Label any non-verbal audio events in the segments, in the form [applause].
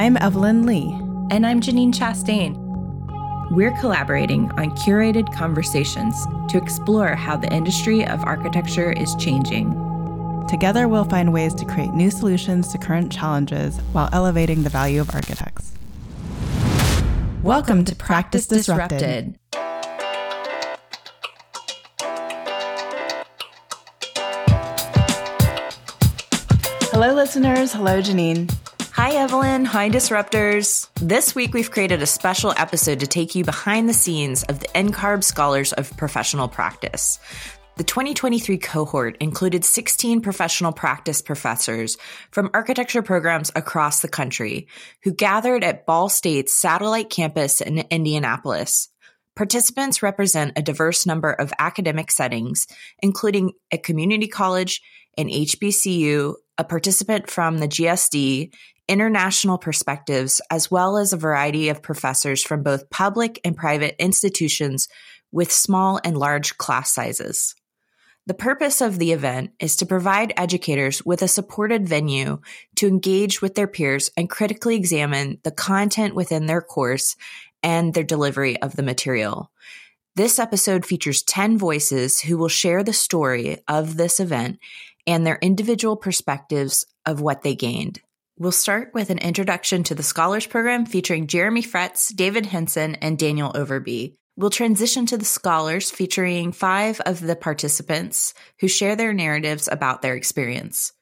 I'm Evelyn Lee. And I'm Je'Nen Chastain. We're collaborating on curated conversations to explore how the industry of architecture is changing. Together, we'll find ways to create new solutions to current challenges while elevating the value of architects. Welcome to Practice Disrupted. Hello, listeners. Hello, Je'Nen. Hi, Evelyn. Hi, Disruptors. This week, we've created a special episode to take you behind the scenes of the NCARB Scholars of Professional Practice. The 2023 cohort included 16 professional practice professors from architecture programs across the country who gathered at Ball State's satellite campus in Indianapolis. Participants represent a diverse number of academic settings, including a community college, an HBCU, a participant from the GSD, international perspectives, as well as a variety of professors from both public and private institutions with small and large class sizes. The purpose of the event is to provide educators with a supported venue to engage with their peers and critically examine the content within their course and their delivery of the material. This episode features 10 voices who will share the story of this event and their individual perspectives of what they gained. We'll start with an introduction to the Scholars Program featuring Jeremy Fretz, David Hinson, and Daniel Overby. We'll transition to the Scholars featuring five of the participants who share their narratives about their experience.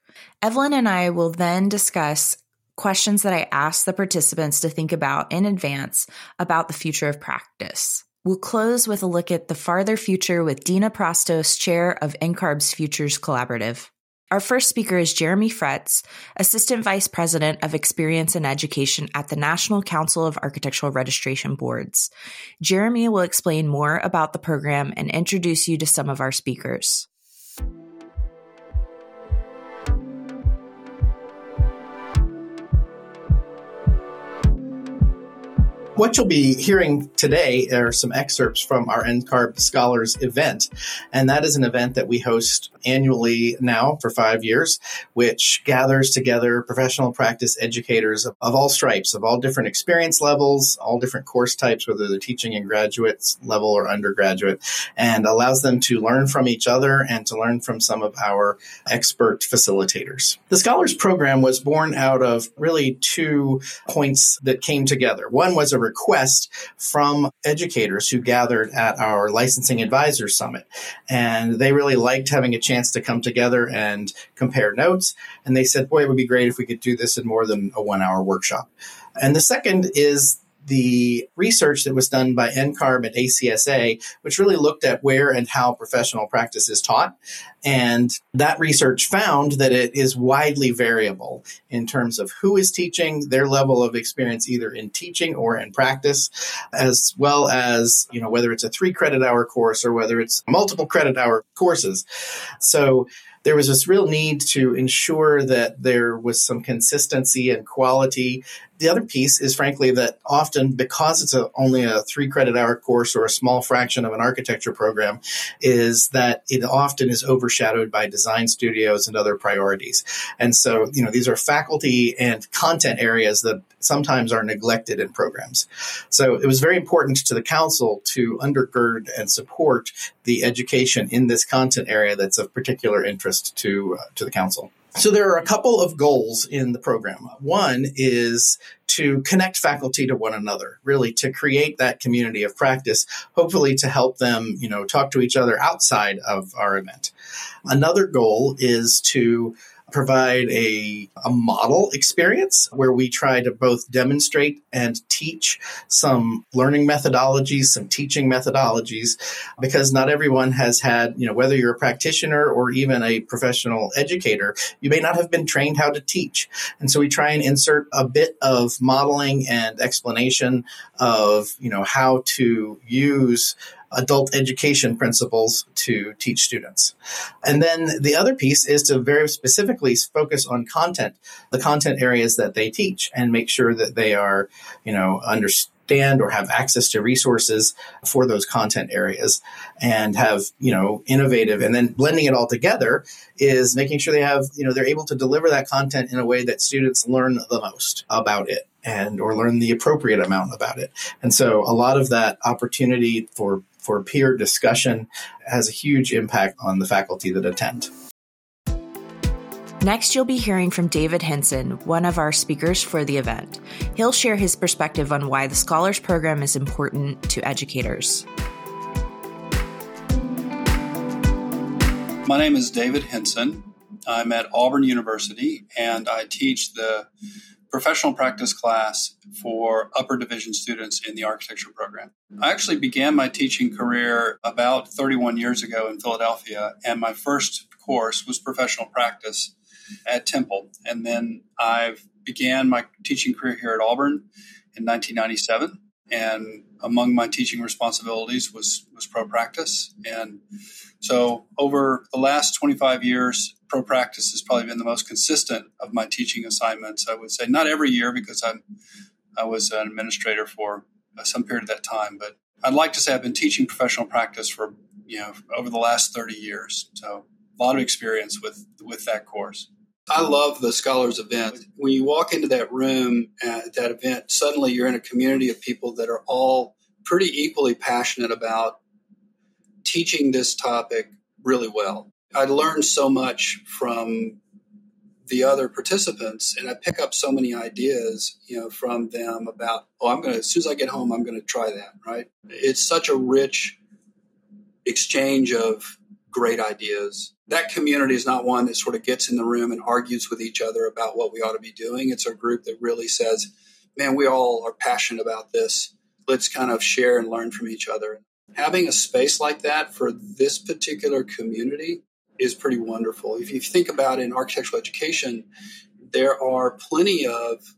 Evelyn and I will then discuss questions that I asked the participants to think about in advance about the future of practice. We'll close with a look at the farther future with Dina Prostos, chair of NCARB's Futures Collaborative. Our first speaker is Jeremy Fretz, Assistant Vice President of Experience and Education at the National Council of Architectural Registration Boards. Jeremy will explain more about the program and introduce you to some of our speakers. What you'll be hearing today are some excerpts from our NCARB Scholars event. And that is an event that we host annually now for five years, which gathers together professional practice educators of, of all stripes, of all different experience levels, all different course types, whether they're teaching in graduate level or undergraduate, and allows them to learn from each other and to learn from some of our expert facilitators. The Scholars Program was born out of really two points that came together. One was a request from educators who gathered at our licensing advisor summit. And they really liked having a chance to come together and compare notes. And they said, boy, it would be great if we could do this in more than a one hour workshop. And the second is the research that was done by NCARB at ACSA, which really looked at where and how professional practice is taught. And that research found that it is widely variable in terms of who is teaching, their level of experience either in teaching or in practice, as well as, you know, whether it's a three credit hour course or whether it's multiple credit hour courses. So there was this real need to ensure that there was some consistency and quality. The other piece is frankly that often because it's a, only a three credit hour course or a small fraction of an architecture program is that it often is overshadowed by design studios and other priorities. And so, you know, these are faculty and content areas that sometimes are neglected in programs. So it was very important to the council to undergird and support the education in this content area that's of particular interest to uh, to the council. So there are a couple of goals in the program. One is to connect faculty to one another, really to create that community of practice, hopefully to help them, you know, talk to each other outside of our event. Another goal is to provide a, a model experience where we try to both demonstrate and teach some learning methodologies, some teaching methodologies, because not everyone has had, you know, whether you're a practitioner or even a professional educator, you may not have been trained how to teach. And so we try and insert a bit of modeling and explanation of, you know, how to use adult education principles to teach students. And then the other piece is to very specifically focus on content, the content areas that they teach and make sure that they are, you know, understand or have access to resources for those content areas and have, you know, innovative and then blending it all together is making sure they have, you know, they're able to deliver that content in a way that students learn the most about it and or learn the appropriate amount about it. And so a lot of that opportunity for for peer discussion has a huge impact on the faculty that attend. Next, you'll be hearing from David Hinson, one of our speakers for the event. He'll share his perspective on why the Scholars Program is important to educators. My name is David Hinson. I'm at Auburn University and I teach the professional practice class for upper division students in the architecture program. I actually began my teaching career about 31 years ago in Philadelphia, and my first course was professional practice at Temple. And then I began my teaching career here at Auburn in 1997. And among my teaching responsibilities was, was pro practice. And so over the last 25 years, pro practice has probably been the most consistent of my teaching assignments. I would say not every year because I'm I was an administrator for uh, some period of that time, but I'd like to say I've been teaching professional practice for you know over the last 30 years. So a lot of experience with with that course. I love the scholars event. When you walk into that room at that event, suddenly you're in a community of people that are all pretty equally passionate about teaching this topic really well. I learned so much from the other participants and I pick up so many ideas, you know, from them about, oh, I'm going to, as soon as I get home, I'm going to try that, right? It's such a rich exchange of great ideas. That community is not one that sort of gets in the room and argues with each other about what we ought to be doing. It's a group that really says, man, we all are passionate about this. Let's kind of share and learn from each other. Having a space like that for this particular community is pretty wonderful. If you think about in architectural education, there are plenty of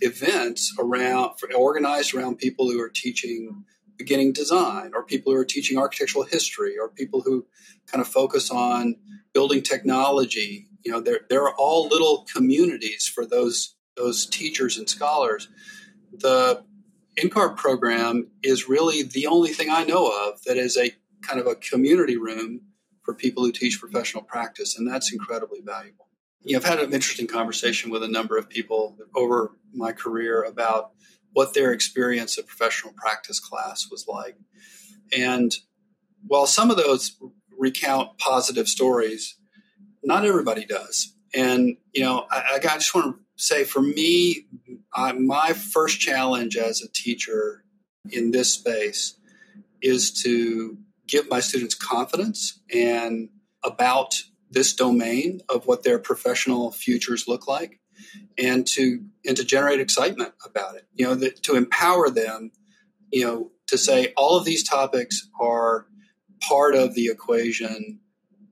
events around organized around people who are teaching beginning design or people who are teaching architectural history or people who kind of focus on building technology you know there, there are all little communities for those those teachers and scholars the NCARB program is really the only thing I know of that is a kind of a community room for people who teach professional practice, and that's incredibly valuable. You know, I've had an interesting conversation with a number of people over my career about what their experience of professional practice class was like. And while some of those recount positive stories, not everybody does. And, you know, I, I just want to say for me, I, my first challenge as a teacher in this space is to give my students confidence and about this domain of what their professional futures look like and to and to generate excitement about it. You know that to empower them you know to say all of these topics are part of the equation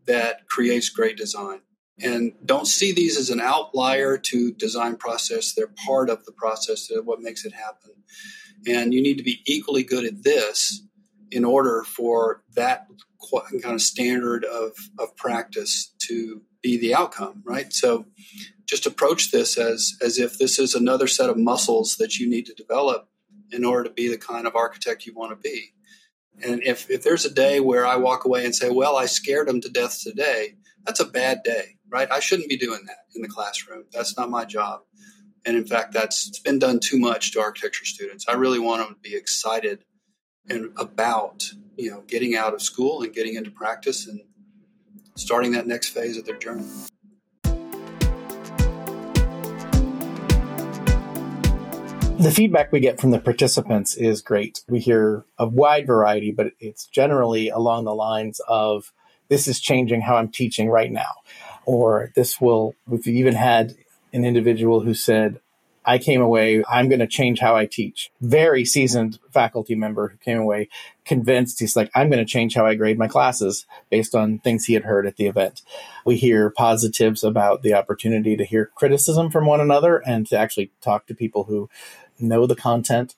that creates great design. And don't see these as an outlier to design process. They're part of the process of what makes it happen. And you need to be equally good at this in order for that kind of standard of, of practice to be the outcome right so just approach this as as if this is another set of muscles that you need to develop in order to be the kind of architect you want to be and if, if there's a day where I walk away and say, well, I scared them to death today, that's a bad day, right? I shouldn't be doing that in the classroom. That's not my job. And in fact, that's it's been done too much to architecture students. I really want them to be excited and about, you know, getting out of school and getting into practice and starting that next phase of their journey. the feedback we get from the participants is great. We hear a wide variety, but it's generally along the lines of this is changing how I'm teaching right now. Or this will, we've even had an individual who said, I came away, I'm going to change how I teach. Very seasoned faculty member who came away convinced he's like, I'm going to change how I grade my classes based on things he had heard at the event. We hear positives about the opportunity to hear criticism from one another and to actually talk to people who know the content.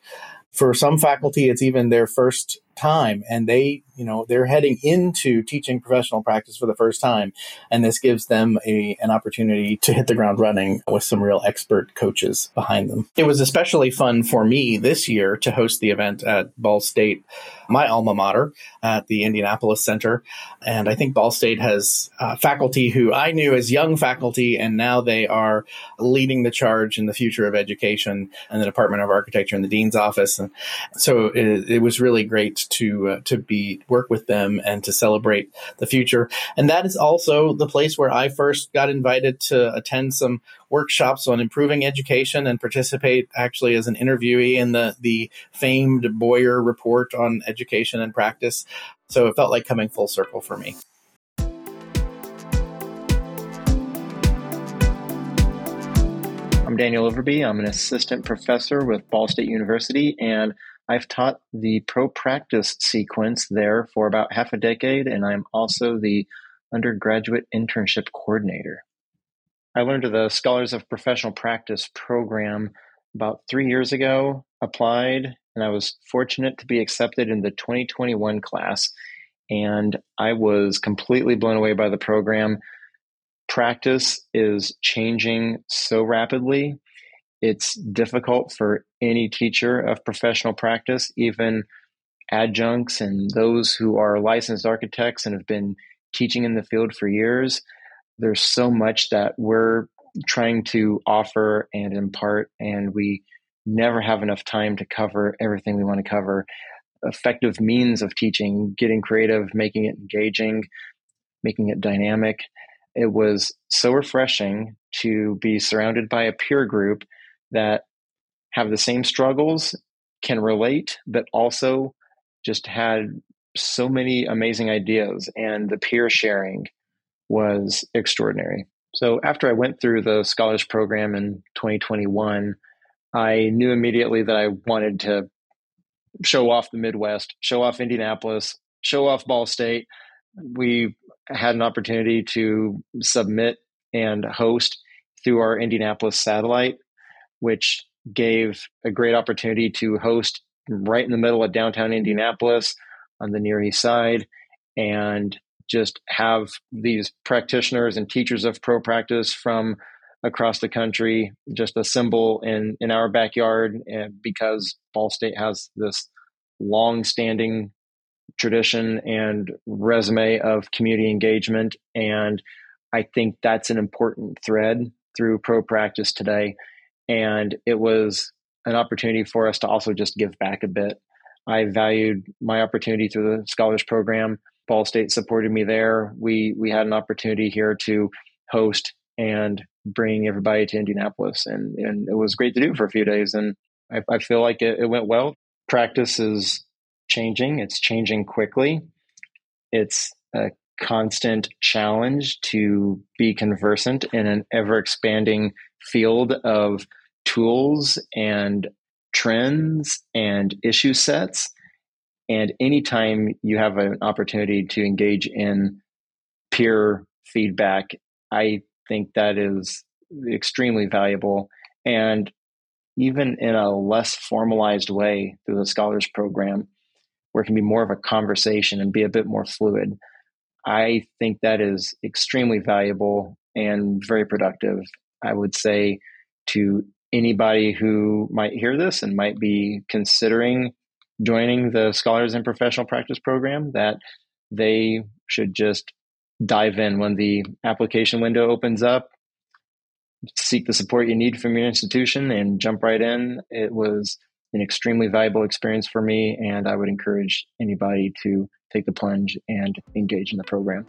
For some faculty, it's even their first time and they you know they're heading into teaching professional practice for the first time and this gives them a, an opportunity to hit the ground running with some real expert coaches behind them. It was especially fun for me this year to host the event at ball state my alma mater at the indianapolis center and i think ball state has uh, faculty who i knew as young faculty and now they are leading the charge in the future of education and the department of architecture and the dean's office and so it, it was really great to uh, to be work with them and to celebrate the future. And that is also the place where I first got invited to attend some workshops on improving education and participate actually as an interviewee in the the famed Boyer report on education and practice. So it felt like coming full circle for me. I'm Daniel Overby. I'm an assistant professor with Ball State University, and I've taught the pro practice sequence there for about half a decade, and I'm also the undergraduate internship coordinator. I learned of the Scholars of Professional Practice program about three years ago, applied, and I was fortunate to be accepted in the 2021 class. And I was completely blown away by the program. Practice is changing so rapidly it's difficult for any teacher of professional practice, even adjuncts and those who are licensed architects and have been teaching in the field for years. There's so much that we're trying to offer and impart, and we never have enough time to cover everything we want to cover. Effective means of teaching, getting creative, making it engaging, making it dynamic. It was so refreshing to be surrounded by a peer group that have the same struggles, can relate, but also just had so many amazing ideas. And the peer sharing was extraordinary. So after I went through the scholars program in 2021, I knew immediately that I wanted to show off the Midwest, show off Indianapolis, show off Ball State. We had an opportunity to submit and host through our Indianapolis satellite which gave a great opportunity to host right in the middle of downtown Indianapolis on the Near East Side and just have these practitioners and teachers of pro practice from across the country just assemble in, in our backyard and because Ball State has this long standing tradition and resume of community engagement. And I think that's an important thread through pro practice today and it was an opportunity for us to also just give back a bit. I valued my opportunity through the scholars program. Ball State supported me there. We we had an opportunity here to host and bring everybody to Indianapolis, and and it was great to do for a few days. And I, I feel like it, it went well. Practice is changing. It's changing quickly. It's a constant challenge to be conversant in an ever expanding field of tools and trends and issue sets. And anytime you have an opportunity to engage in peer feedback, I think that is extremely valuable. And even in a less formalized way through the scholars program, where it can be more of a conversation and be a bit more fluid, I think that is extremely valuable and very productive. I would say to anybody who might hear this and might be considering joining the Scholars in Professional Practice program that they should just dive in when the application window opens up, seek the support you need from your institution, and jump right in. It was an extremely valuable experience for me, and I would encourage anybody to take the plunge and engage in the program.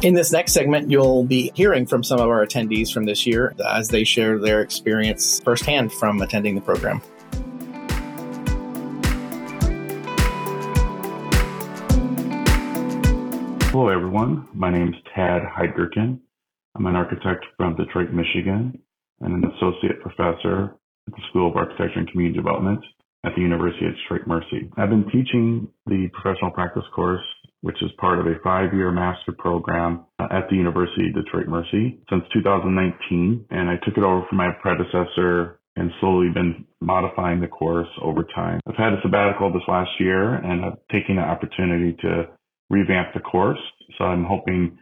In this next segment, you'll be hearing from some of our attendees from this year as they share their experience firsthand from attending the program. Hello, everyone. My name is Tad Heidgerken. I'm an architect from Detroit, Michigan, and an associate professor at the School of Architecture and Community Development at the University of Detroit Mercy. I've been teaching the professional practice course which is part of a five-year master program uh, at the University of Detroit Mercy since 2019. And I took it over from my predecessor and slowly been modifying the course over time. I've had a sabbatical this last year and I've taken the opportunity to revamp the course. So I'm hoping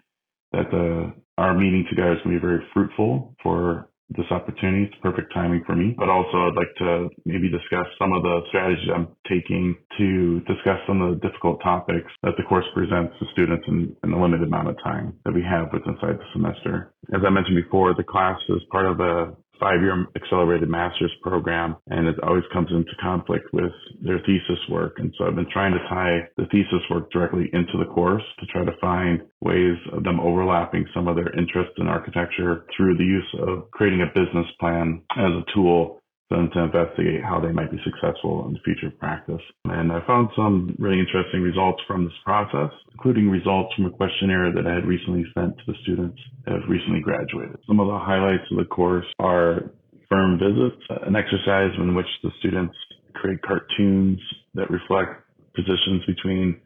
that the our meeting together is going to be very fruitful for this opportunity. It's perfect timing for me. But also, I'd like to maybe discuss some of the strategies I'm taking to discuss some of the difficult topics that the course presents to students in, in the limited amount of time that we have with inside the semester. As I mentioned before, the class is part of a five year accelerated master's program and it always comes into conflict with their thesis work. And so I've been trying to tie the thesis work directly into the course to try to find ways of them overlapping some of their interest in architecture through the use of creating a business plan as a tool them to investigate how they might be successful in the future practice. And I found some really interesting results from this process, including results from a questionnaire that I had recently sent to the students that have recently graduated. Some of the highlights of the course are firm visits, an exercise in which the students create cartoons that reflect positions between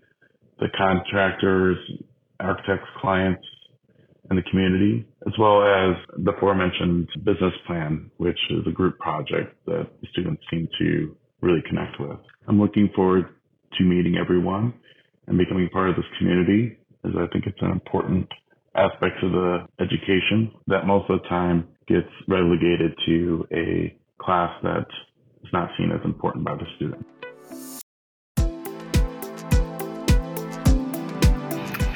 the contractors, architects, clients, and the community, as well as the aforementioned business plan, which is a group project that the students seem to really connect with. I'm looking forward to meeting everyone and becoming part of this community, as I think it's an important aspect of the education that most of the time gets relegated to a class that is not seen as important by the student.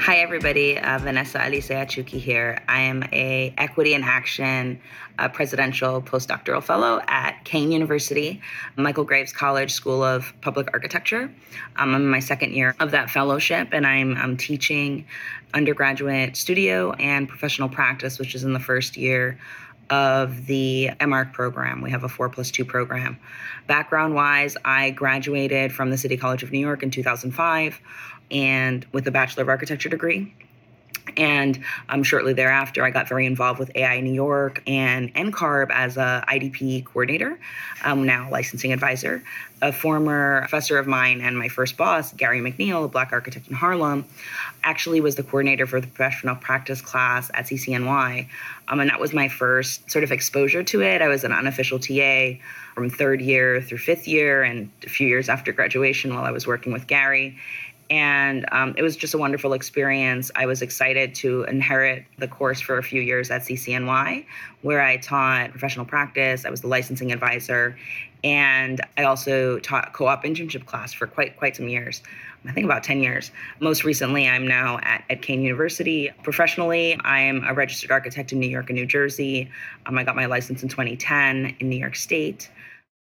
Hi, everybody. Uh, Vanessa Alicia Chuki here. I am a Equity in Action uh, Presidential Postdoctoral Fellow at Kean University, Michael Graves College School of Public Architecture. Um, I'm in my second year of that fellowship, and I'm, I'm teaching undergraduate studio and professional practice, which is in the first year of the MArch program. We have a four plus two program. Background wise, I graduated from the City College of New York in 2005 and with a Bachelor of Architecture degree. And um, shortly thereafter, I got very involved with AIA New York and NCARB as a IDP coordinator, um, now licensing advisor. A former professor of mine and my first boss, Gary McNeil, a Black architect in Harlem, actually was the coordinator for the professional practice class at CCNY. Um, and that was my first sort of exposure to it. I was an unofficial TA from third year through fifth year and a few years after graduation while I was working with Gary and um, it was just a wonderful experience. I was excited to inherit the course for a few years at CCNY, where I taught professional practice. I was the licensing advisor, and I also taught co-op internship class for quite quite some years. I think about 10 years. Most recently, I'm now at, at Kean University. Professionally, I am a registered architect in New York and New Jersey. Um, I got my license in 2010 in New York State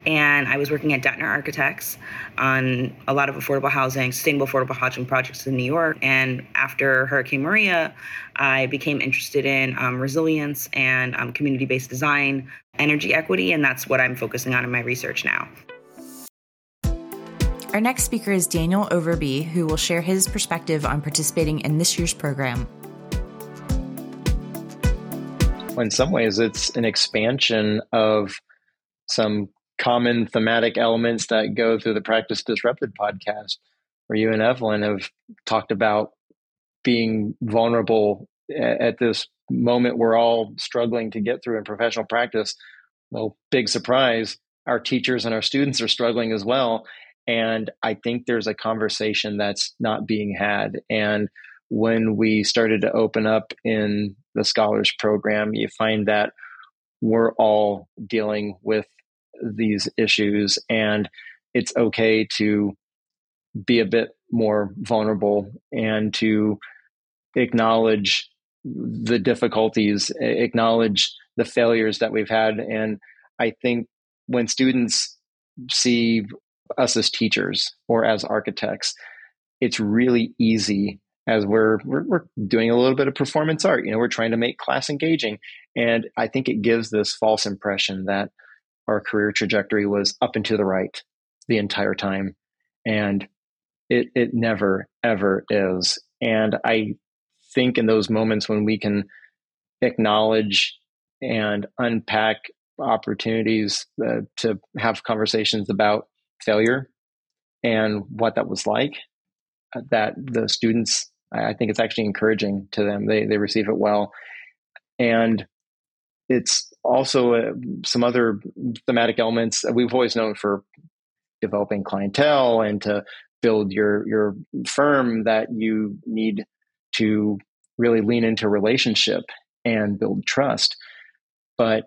and I was working at Dettner Architects on a lot of affordable housing, sustainable affordable housing projects in New York. And after Hurricane Maria, I became interested in um, resilience and um, community based design, energy equity, and that's what I'm focusing on in my research now. Our next speaker is Daniel Overby, who will share his perspective on participating in this year's program. In some ways, it's an expansion of some common thematic elements that go through the Practice Disrupted podcast, where you and Evelyn have talked about being vulnerable at this moment we're all struggling to get through in professional practice. Well, big surprise, our teachers and our students are struggling as well. And I think there's a conversation that's not being had. And when we started to open up in the scholars program, you find that we're all dealing with these issues and it's okay to be a bit more vulnerable and to acknowledge the difficulties acknowledge the failures that we've had. And i think when students see us as teachers or as architects it's really easy as we're, we're, we're doing a little bit of performance art. You know we're trying to make class engaging. And i think it gives this false impression that our career trajectory was up and to the right the entire time. And it, it never, ever is. And I think in those moments when we can acknowledge and unpack opportunities uh, to have conversations about failure and what that was like, uh, that the students, I think it's actually encouraging to them. They, they receive it well. And it's also uh, some other thematic elements. We've always known for developing clientele and to build your your firm that you need to really lean into relationship and build trust. But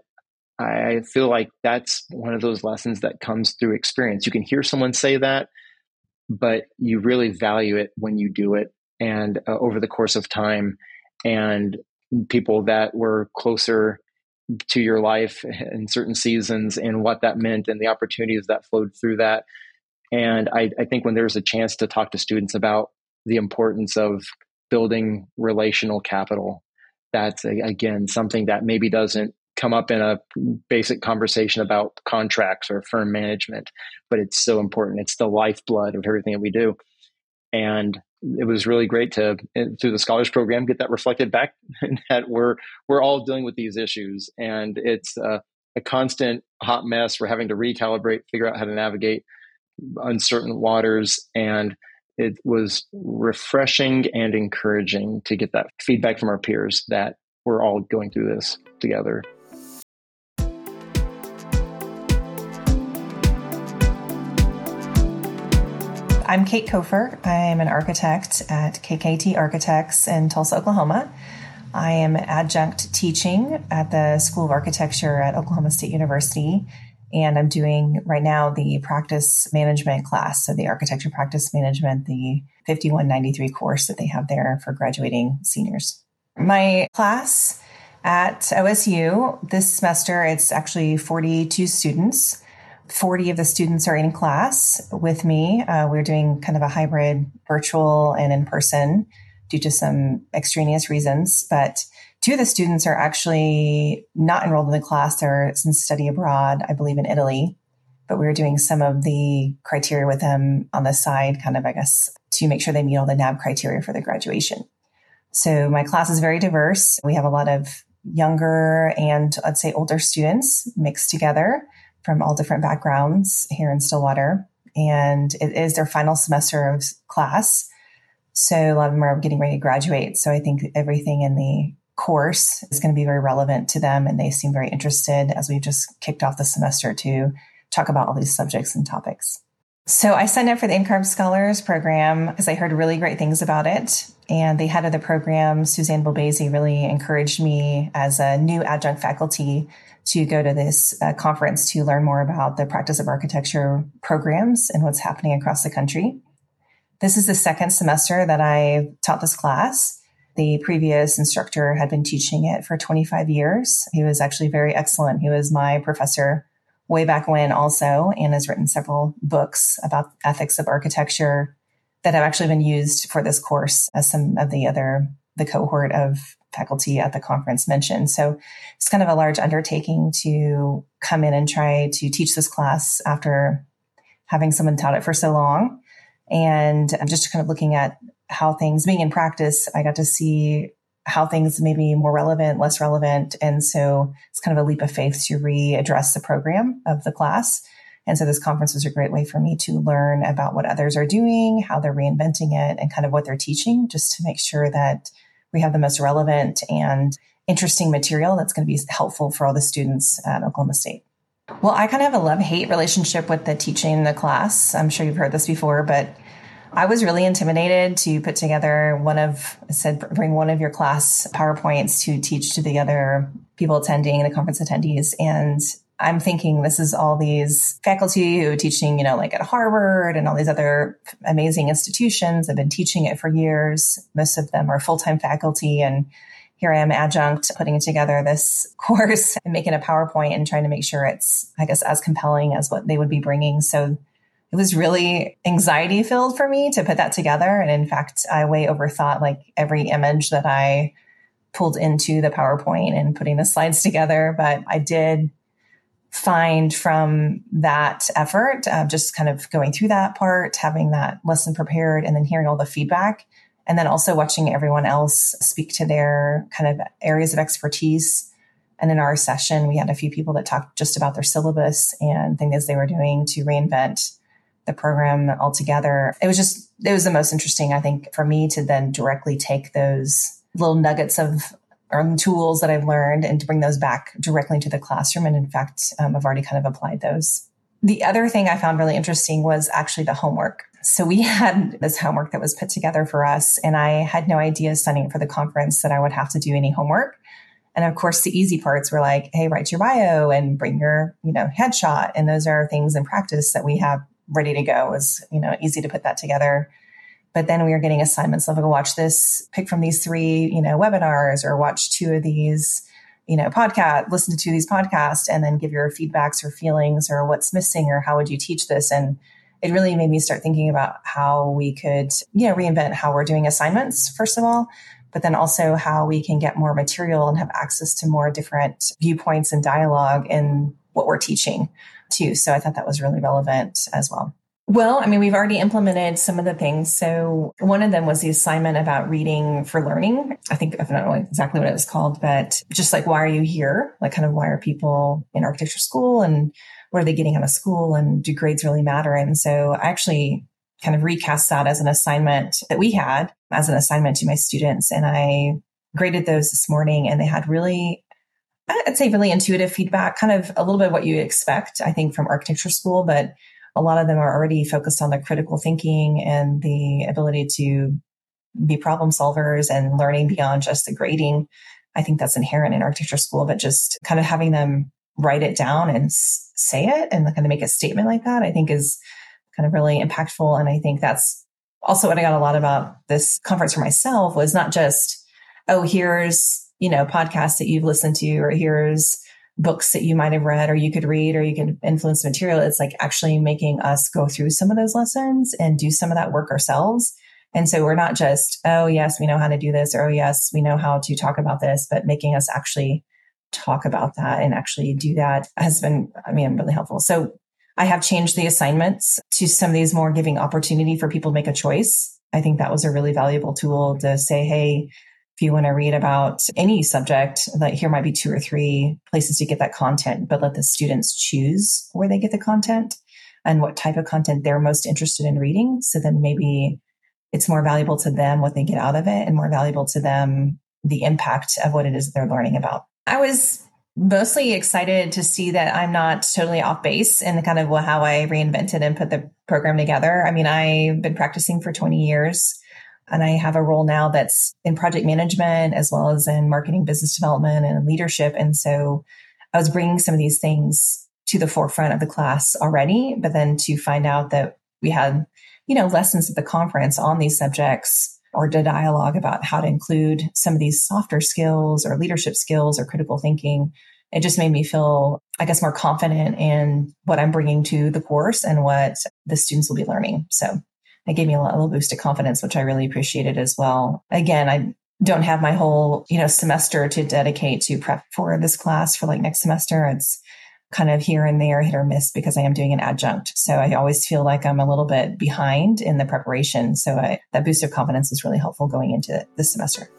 I feel like that's one of those lessons that comes through experience. You can hear someone say that, but you really value it when you do it and uh, over the course of time. And people that were closer to your life in certain seasons and what that meant and the opportunities that flowed through that. And I, I think when there's a chance to talk to students about the importance of building relational capital, that's again something that maybe doesn't come up in a basic conversation about contracts or firm management, but it's so important. It's the lifeblood of everything that we do. And it was really great to eh, through the scholars program get that reflected back [laughs] that we're we're all dealing with these issues. And it's a, a constant hot mess. We're having to recalibrate figure out how to navigate uncertain waters. And it was refreshing and encouraging to get that feedback from our peers that we're all going through this together I'm Kate Kofer. I'm an architect at KKT Architects in Tulsa, Oklahoma. I am adjunct teaching at the School of Architecture at Oklahoma State University. And I'm doing right now the practice management class. So, the architecture practice management, the 5193 course that they have there for graduating seniors. My class at OSU this semester, it's actually 42 students. 40 of the students are in class with me. Uh, we're doing kind of a hybrid virtual and in person due to some extraneous reasons. But two of the students are actually not enrolled in the class. They're in study abroad, I believe, in Italy. But we are doing some of the criteria with them on the side, kind of, I guess, to make sure they meet all the NAAB criteria for the graduation. So my class is very diverse. We have a lot of younger and I'd say older students mixed together from all different backgrounds here in Stillwater. And it is their final semester of class. So a lot of them are getting ready to graduate. So I think everything in the course is going to be very relevant to them. And they seem very interested as we've just kicked off the semester to talk about all these subjects and topics. So I signed up for the NCARB Scholars program because I heard really great things about it. And the head of the program, Suzanne Bilbeisi, really encouraged me as a new adjunct faculty to go to this uh, conference to learn more about the practice of architecture programs and what's happening across the country. This is the second semester that I taught this class. The previous instructor had been teaching it for 25 years. He was actually very excellent. He was my professor way back when, also, and has written several books about ethics of architecture that have actually been used for this course as some of the other the cohort of faculty at the conference mentioned. So it's kind of a large undertaking to come in and try to teach this class after having someone taught it for so long. And I'm just kind of looking at how things being in practice, I got to see how things may be more relevant, less relevant. And so it's kind of a leap of faith to readdress the program of the class. And so this conference was a great way for me to learn about what others are doing, how they're reinventing it, and kind of what they're teaching, just to make sure that we have the most relevant and interesting material that's going to be helpful for all the students at Oklahoma State. Well, I kind of have a love hate relationship with the teaching in the class. I'm sure you've heard this before, but I was really intimidated to put together one of, I said, bring one of your class PowerPoints to teach to the other people attending, the conference attendees. And I'm thinking this is all these faculty who are teaching, you know, like at Harvard and all these other amazing institutions have been teaching it for years. Most of them are full time faculty. And here I am, adjunct, putting together this [laughs] course and making a PowerPoint and trying to make sure it's, I guess, as compelling as what they would be bringing. So it was really anxiety filled for me to put that together. And in fact, I way overthought like every image that I pulled into the PowerPoint and putting the slides together. But I did find from that effort, uh, just kind of going through that part, having that lesson prepared, and then hearing all the feedback. And then also watching everyone else speak to their kind of areas of expertise. And in our session, we had a few people that talked just about their syllabus and things they were doing to reinvent the program altogether. It was just, it was the most interesting, I think, for me to then directly take those little nuggets of or tools that I've learned and to bring those back directly into the classroom. And in fact, um, I've already kind of applied those. The other thing I found really interesting was actually the homework. So we [laughs] had this homework that was put together for us, and I had no idea signing up for the conference that I would have to do any homework. And of course, the easy parts were like, hey, write your bio and bring your, you know, headshot. And those are things in practice that we have ready to go. It was, you know, easy to put that together. But then we are getting assignments of like, watch this, pick from these three, you know, webinars or watch two of these, you know, podcast, listen to two of these podcasts and then give your feedbacks or feelings or what's missing or how would you teach this? And it really made me start thinking about how we could, you know, reinvent how we're doing assignments, first of all, but then also how we can get more material and have access to more different viewpoints and dialogue in what we're teaching too. So I thought that was really relevant as well. Well, I mean, we've already implemented some of the things. So one of them was the assignment about reading for learning. I think I don't know exactly what it was called, but just like, why are you here? Like kind of why are people in architecture school and what are they getting out of school and do grades really matter? And so I actually kind of recast that as an assignment that we had as an assignment to my students. And I graded those this morning and they had really I'd say really intuitive feedback, kind of a little bit what you expect, I think, from architecture school, but a lot of them are already focused on the critical thinking and the ability to be problem solvers and learning beyond just the grading. I think that's inherent in architecture school, but just kind of having them write it down and say it and kind of make a statement like that, I think is kind of really impactful. And I think that's also what I got a lot about this conference for myself was not just, oh, here's, you know, podcasts that you've listened to, or here's books that you might have read or you could read or you could influence material. It's like actually making us go through some of those lessons and do some of that work ourselves. And so we're not just, oh, yes, we know how to do this, or oh, yes, we know how to talk about this, but making us actually talk about that and actually do that has been, I mean, really helpful. So I have changed the assignments to some of these more giving opportunity for people to make a choice. I think that was a really valuable tool to say, hey, if you want to read about any subject, that here might be two or three places to get that content, but let the students choose where they get the content and what type of content they're most interested in reading. So then maybe it's more valuable to them what they get out of it and more valuable to them the impact of what it is they're learning about. I was mostly excited to see that I'm not totally off base in kind of how I reinvented and put the program together. I mean, I've been practicing for 20 years. And I have a role now that's in project management as well as in marketing, business development, and leadership. And so I was bringing some of these things to the forefront of the class already, but then to find out that we had, you know, lessons at the conference on these subjects or the dialogue about how to include some of these softer skills or leadership skills or critical thinking. It just made me feel, I guess, more confident in what I'm bringing to the course and what the students will be learning. So it gave me a little boost of confidence, which I really appreciated as well. Again, I don't have my whole, you know, semester to dedicate to prep for this class for like next semester. It's kind of here and there, hit or miss because I am doing an adjunct. So I always feel like I'm a little bit behind in the preparation. So I, that boost of confidence is really helpful going into this semester.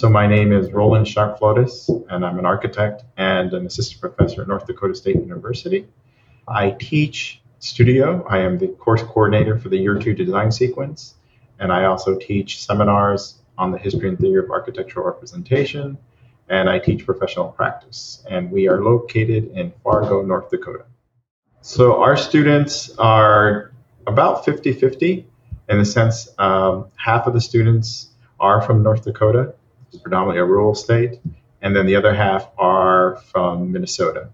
So my name is Roland Sharp-Flores, and I'm an architect and an assistant professor at North Dakota State University. I teach studio. I am the course coordinator for the year two design sequence, and I also teach seminars on the history and theory of architectural representation, and I teach professional practice. And we are located in Fargo, North Dakota. So our students are about 50 50 in the sense um, half of the students are from North Dakota predominantly a rural state, and then the other half are from Minnesota.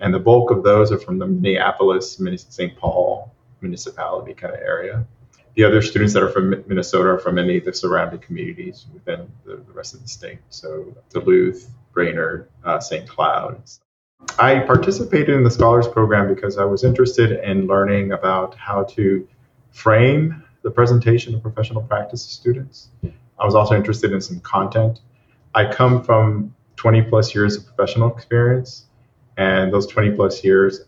And the bulk of those are from the Minneapolis, St. Paul municipality kind of area. The other students that are from Minnesota are from any of the surrounding communities within the, the rest of the state. So Duluth, Brainerd, uh, St. Cloud. I participated in the Scholars Program because I was interested in learning about how to frame the presentation of professional practice to students. I was also interested in some content. I come from 20 plus years of professional experience, and those 20 plus years,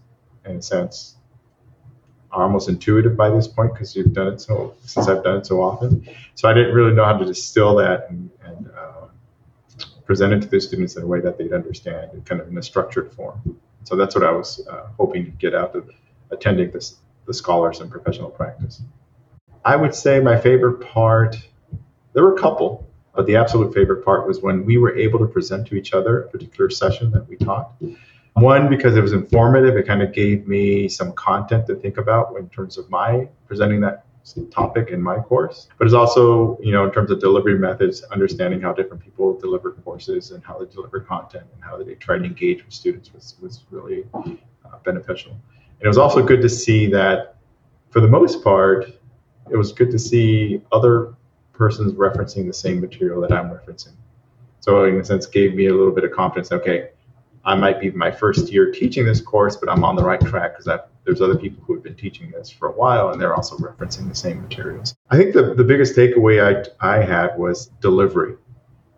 in a sense, are almost intuitive by this point because you've done it so since I've done it so often. So I didn't really know how to distill that and, and uh, present it to the students in a way that they'd understand, kind of in a structured form. So that's what I was uh, hoping to get out of attending this the scholars in professional practice. I would say my favorite part, there were a couple, but the absolute favorite part was when we were able to present to each other a particular session that we taught. One, because it was informative, it kind of gave me some content to think about in terms of my presenting that topic in my course. But it's also, you know, in terms of delivery methods, understanding how different people deliver courses and how they deliver content and how they try to engage with students was, was really uh, beneficial. And it was also good to see that, for the most part, it was good to see other persons referencing the same material that I'm referencing. So, in a sense, gave me a little bit of confidence. Okay, I might be my first year teaching this course, but I'm on the right track because there's other people who have been teaching this for a while and they're also referencing the same materials. I think the, the biggest takeaway I, I had was delivery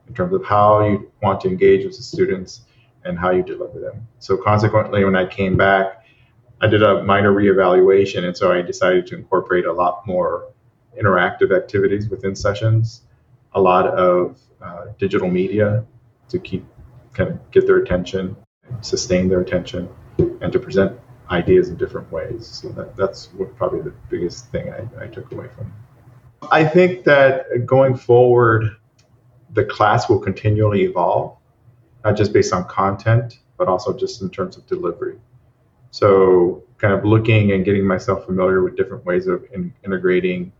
in terms of how you want to engage with the students and how you deliver them. So, consequently, when I came back, I did a minor reevaluation, and so I decided to incorporate a lot more interactive activities within sessions, a lot of uh, digital media to keep kind of get their attention, sustain their attention, and to present ideas in different ways. So that, that's what probably the biggest thing I, I took away from. I think that going forward, the class will continually evolve, not just based on content, but also just in terms of delivery. So, kind of looking and getting myself familiar with different ways of in, integrating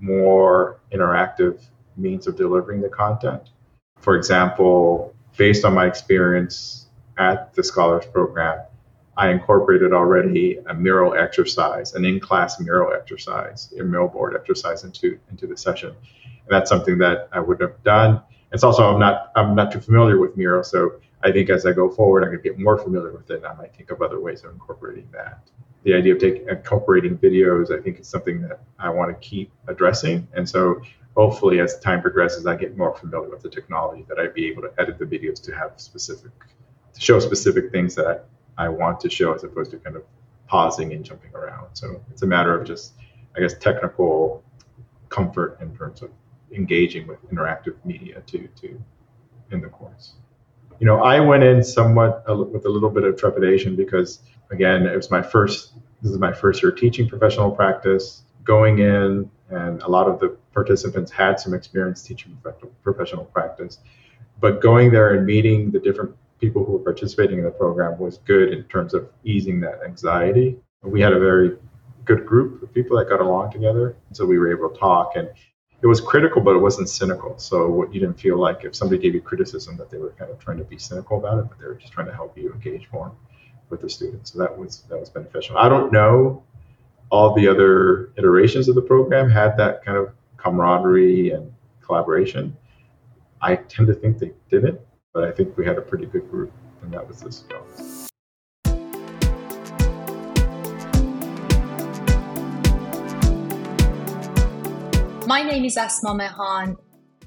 more interactive means of delivering the content. For example, based on my experience at the Scholars Program, I incorporated already a mural exercise, an in-class mural exercise, a mural board exercise into into the session. And that's something that I would have done. It's also I'm not I'm not too familiar with mural, so I think as I go forward, I'm going to get more familiar with it. And I might think of other ways of incorporating that. The idea of incorporating videos, I think, is something that I want to keep addressing. And so hopefully as time progresses, I get more familiar with the technology that I'd be able to edit the videos to have specific, to show specific things that I, I want to show as opposed to kind of pausing and jumping around. So it's a matter of just, I guess, technical comfort in terms of engaging with interactive media to, to in the course. You know, I went in somewhat with a little bit of trepidation because, again, it was my first, this is my first year teaching professional practice. Going in, and a lot of the participants had some experience teaching professional practice. But going there and meeting the different people who were participating in the program was good in terms of easing that anxiety. We had a very good group of people that got along together, so we were able to talk. And it was critical, but it wasn't cynical. So you didn't feel like if somebody gave you criticism that they were kind of trying to be cynical about it, but they were just trying to help you engage more with the students. So that was that was beneficial. I don't know all the other iterations of the program had that kind of camaraderie and collaboration. I tend to think they didn't, but I think we had a pretty good group, and that was this. My name is Asma Mehan.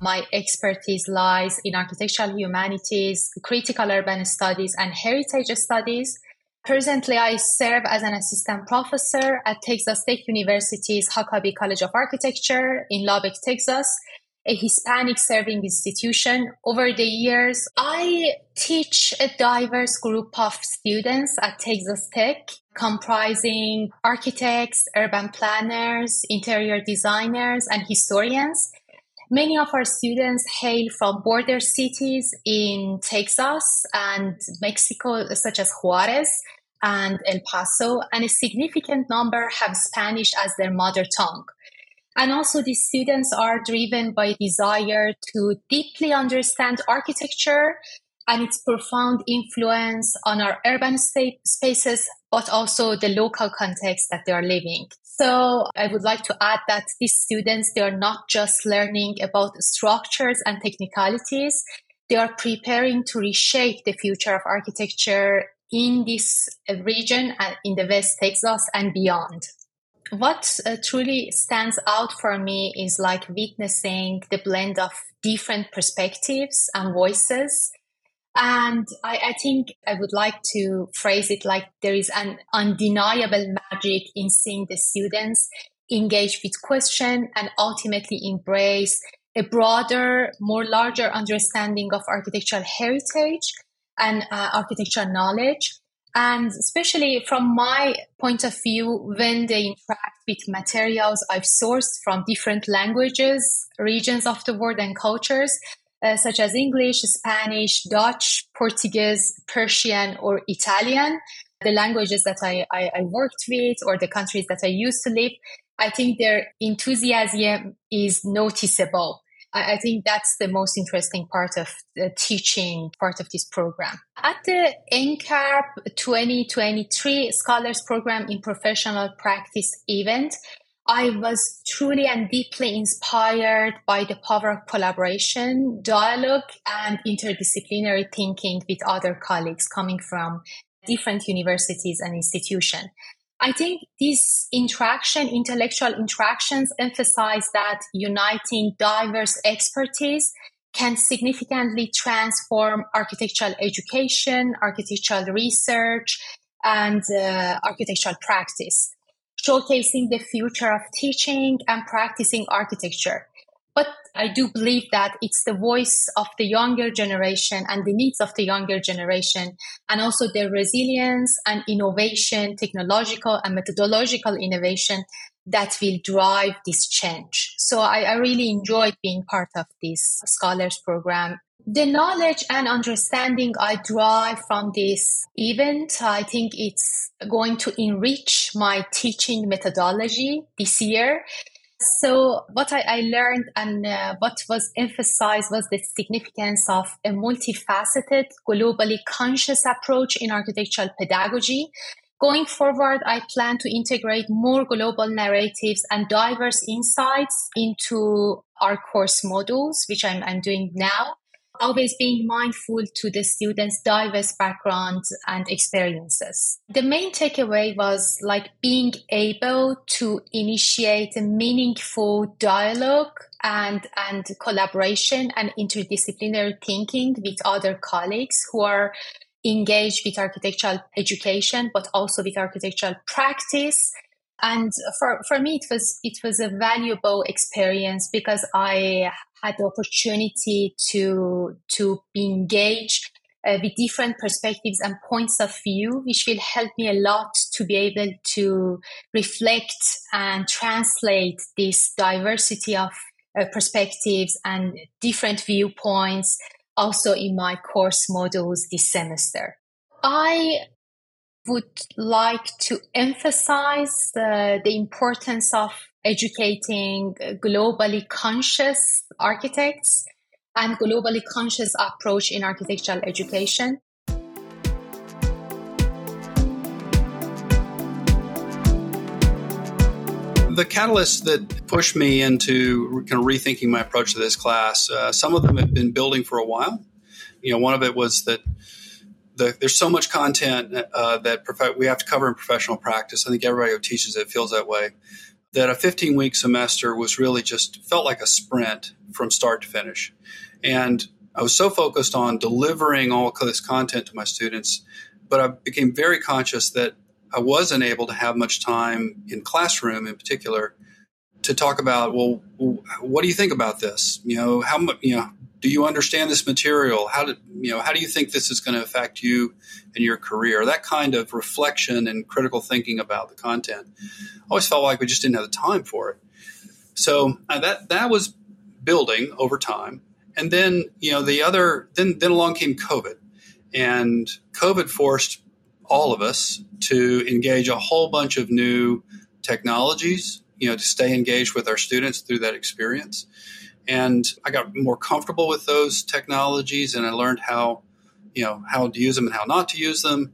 My expertise lies in architectural humanities, critical urban studies, and heritage studies. Presently, I serve as an assistant professor at Texas State University's Huckabee College of Architecture in Lubbock, Texas, a Hispanic serving institution. Over the years, I teach a diverse group of students at Texas Tech, comprising architects, urban planners, interior designers, and historians. Many of our students hail from border cities in Texas and Mexico, such as Juarez and El Paso, and a significant number have Spanish as their mother tongue. And also, these students are driven by desire to deeply understand architecture and its profound influence on our urban spaces, but also the local context that they are living. So I would like to add that these students, they are not just learning about structures and technicalities. They are preparing to reshape the future of architecture in this region, uh, in the West Texas and beyond. What uh, truly stands out for me is like witnessing the blend of different perspectives and voices and I, I, think I would like to phrase it like there is an undeniable magic in seeing the students engage with question and ultimately embrace a broader, more larger understanding of architectural heritage and uh, architectural knowledge. And especially from my point of view, when they interact with materials I've sourced from different languages, regions of the world, and cultures, uh, such as English, Spanish, Dutch, Portuguese, Persian, or Italian, the languages that I, I, I worked with or the countries that I used to live, I think their enthusiasm is noticeable. I, think that's the most interesting part of the teaching part of this program. At the NCARB 2023 Scholars Program in Professional Practice event, I was truly and deeply inspired by the power of collaboration, dialogue, and interdisciplinary thinking with other colleagues coming from different universities and institutions. I think these interaction, intellectual interactions emphasize that uniting diverse expertise can significantly transform architectural education, architectural research, and uh, architectural practice, showcasing the future of teaching and practicing architecture. But I do believe that it's the voice of the younger generation and the needs of the younger generation, and also their resilience and innovation, technological and methodological innovation that will drive this change. So I, I really enjoyed being part of this scholars program. The knowledge and understanding I derive from this event, I think it's going to enrich my teaching methodology this year so, what I, I learned and uh, what was emphasized was the significance of a multifaceted, globally conscious approach in architectural pedagogy. Going forward, I plan to integrate more global narratives and diverse insights into our course modules, which I'm, I'm doing now always being mindful to the students' diverse backgrounds and experiences. The main takeaway was like being able to initiate a meaningful dialogue and, and collaboration and interdisciplinary thinking with other colleagues who are engaged with architectural education, but also with architectural practice and for, for me it was it was a valuable experience because i had the opportunity to to be engaged uh, with different perspectives and points of view, which will help me a lot to be able to reflect and translate this diversity of uh, perspectives and different viewpoints also in my course modules this semester. I would like to emphasize the, the importance of educating globally conscious architects and globally conscious approach in architectural education. The catalysts that pushed me into kind of rethinking my approach to this class, uh, some of them have been building for a while. You know, one of it was that the, there's so much content uh, that prof- we have to cover in professional practice. I think everybody who teaches it feels that way. That a 15 week semester was really just felt like a sprint from start to finish. And I was so focused on delivering all this content to my students, but I became very conscious that I wasn't able to have much time in classroom in particular to talk about, well, what do you think about this? You know, how much, you know, do you understand this material? How do you know? How do you think this is going to affect you and your career? That kind of reflection and critical thinking about the content. I always felt like we just didn't have the time for it. So uh, that that was building over time, and then you know the other then then along came COVID, and COVID forced all of us to engage a whole bunch of new technologies. You know, to stay engaged with our students through that experience and I got more comfortable with those technologies and I learned how, you know, how to use them and how not to use them.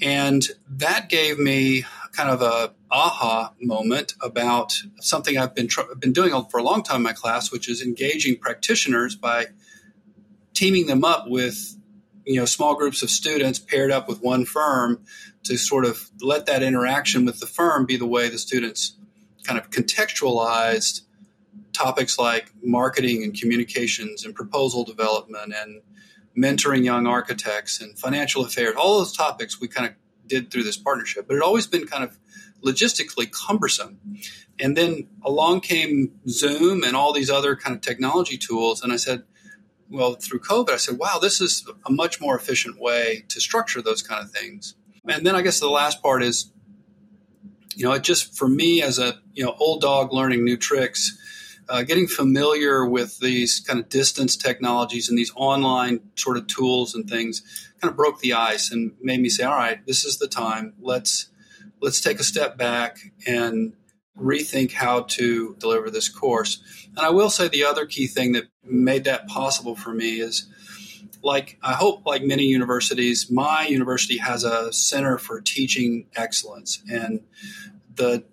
And that gave me kind of a aha moment about something I've been tr- been doing for a long time in my class, which is engaging practitioners by teaming them up with you know small groups of students paired up with one firm to sort of let that interaction with the firm be the way the students kind of contextualized topics like marketing and communications and proposal development and mentoring young architects and financial affairs, all those topics we kind of did through this partnership, but it always been kind of logistically cumbersome. And then along came Zoom and all these other kind of technology tools. And I said, well, through COVID, I said, wow, this is a much more efficient way to structure those kind of things. And then I guess the last part is, you know, it just for me as a you know old dog learning new tricks, uh, getting familiar with these kind of distance technologies and these online sort of tools and things kind of broke the ice and made me say, all right, this is the time. Let's let's take a step back and rethink how to deliver this course. And I will say the other key thing that made that possible for me is like I hope like many universities, my university has a center for teaching excellence and the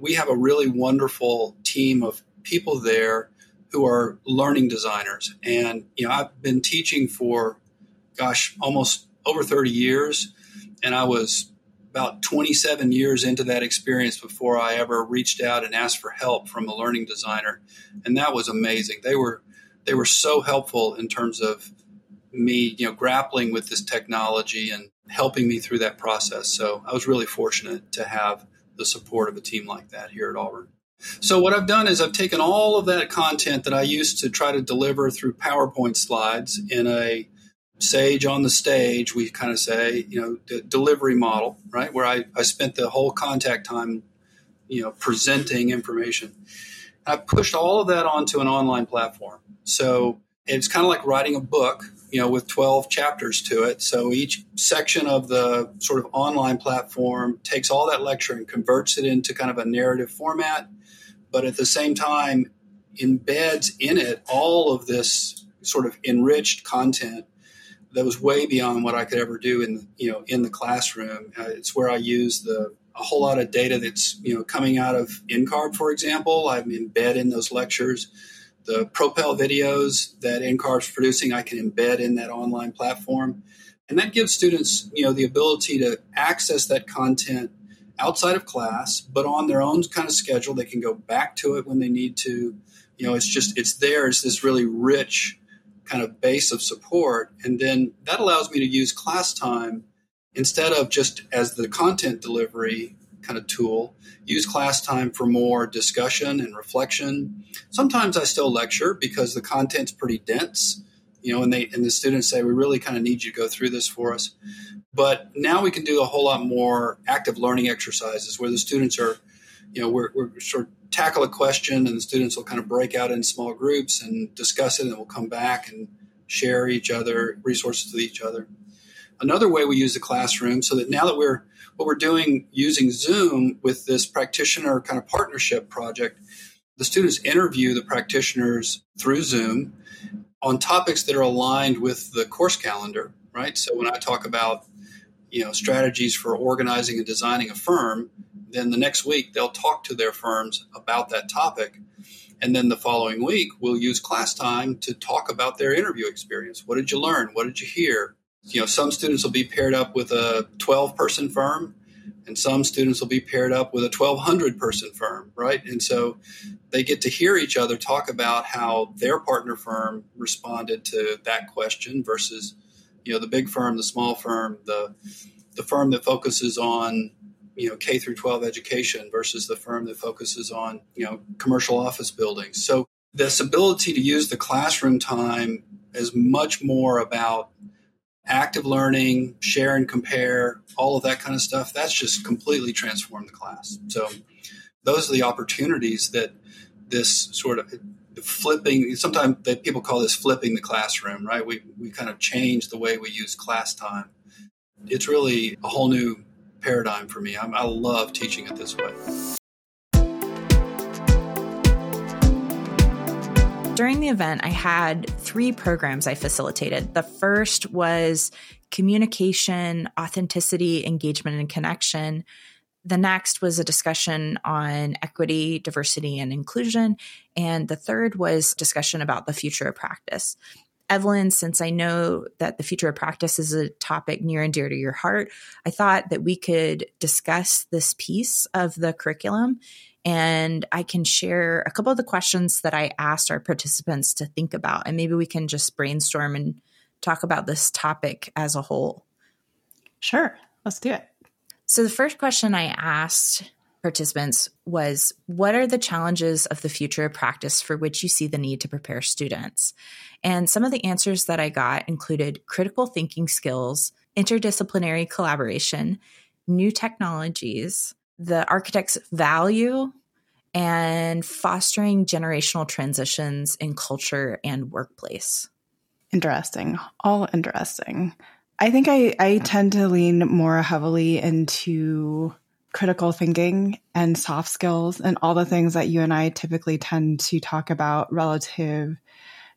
we have a really wonderful team of people there who are learning designers and you know I've been teaching for gosh almost over 30 years and I was about 27 years into that experience before I ever reached out and asked for help from a learning designer. And that was amazing. They were they were so helpful in terms of me, you know, grappling with this technology and helping me through that process. So I was really fortunate to have the support of a team like that here at Auburn. So what I've done is I've taken all of that content that I used to try to deliver through PowerPoint slides in a sage on the stage, we kind of say, you know, the delivery model, right? Where I, I spent the whole contact time, you know, presenting information. I pushed all of that onto an online platform. So it's kind of like writing a book, you know, with 12 chapters to it. So each section of the sort of online platform takes all that lecture and converts it into kind of a narrative format, but at the same time embeds in it all of this sort of enriched content that was way beyond what I could ever do in you know in the classroom. Uh, it's where I use the a whole lot of data that's you know coming out of NCARB, for example. I embed in those lectures. The Propel videos that NCARB's producing, I can embed in that online platform, and that gives students you know the ability to access that content outside of class, but on their own kind of schedule. They can go back to it when they need to. You know, it's just it's there. It's this really rich kind of base of support. And then that allows me to use class time instead of just as the content delivery kind of tool, use class time for more discussion and reflection. Sometimes I still lecture because the content's pretty dense, you know, and they and the students say we really kind of need you to go through this for us. But now we can do a whole lot more active learning exercises where the students are, you know, we're, we're sort of tackle a question and the students will kind of break out in small groups and discuss it and we'll come back and share each other resources with each other another way we use the classroom so that now that we're what we're doing using zoom with this practitioner kind of partnership project the students interview the practitioners through zoom on topics that are aligned with the course calendar right so when i talk about you know strategies for organizing and designing a firm then the next week they'll talk to their firms about that topic. And then the following week, we'll use class time to talk about their interview experience. What did you learn? What did you hear? You know, some students will be paired up with a 12 person firm, and some students will be paired up with a 1200 person firm, right? And so they get to hear each other talk about how their partner firm responded to that question versus, you know, the big firm, the small firm, the the firm that focuses on you know K through 12 education versus the firm that focuses on you know commercial office buildings. So this ability to use the classroom time is much more about active learning, share and compare, all of that kind of stuff. That's just completely transformed the class. So those are the opportunities that this sort of flipping sometimes that people call this flipping the classroom right we we kind of change the way we use class time it's really a whole new paradigm for me. I, I love teaching it this way. During the event, I had three programs I facilitated. The first was communication, authenticity, engagement, and connection. The next was a discussion on equity, diversity, and inclusion. And the third was discussion about the future of practice. Evelyn, since I know that the future of practice is a topic near and dear to your heart, I thought that we could discuss this piece of the curriculum and I can share a couple of the questions that I asked our participants to think about. And maybe we can just brainstorm and talk about this topic as a whole. Sure, let's do it. So, the first question I asked participants was what are the challenges of the future of practice for which you see the need to prepare students? And some of the answers that I got included critical thinking skills, interdisciplinary collaboration, new technologies, the architect's value, and fostering generational transitions in culture and workplace. Interesting. All interesting. I think I, I tend to lean more heavily into critical thinking and soft skills and all the things that you and I typically tend to talk about relative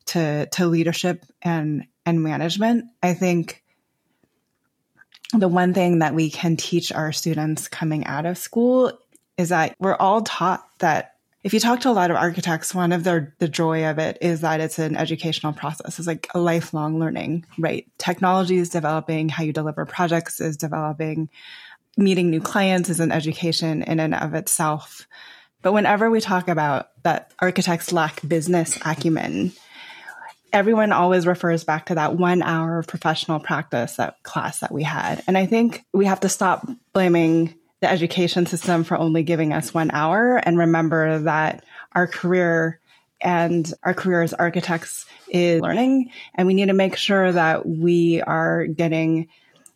to to leadership and and management. I think the one thing that we can teach our students coming out of school is that we're all taught that if you talk to a lot of architects, one of their the joy of it is that it's an educational process. It's like a lifelong learning, right? Technology is developing, how you deliver projects is developing, meeting new clients is an education in and of itself. But whenever we talk about that architects lack business acumen, everyone always refers back to that one hour of professional practice, that class that we had. And I think we have to stop blaming the education system for only giving us one hour and remember that our career and our career as architects is learning. And we need to make sure that we are getting,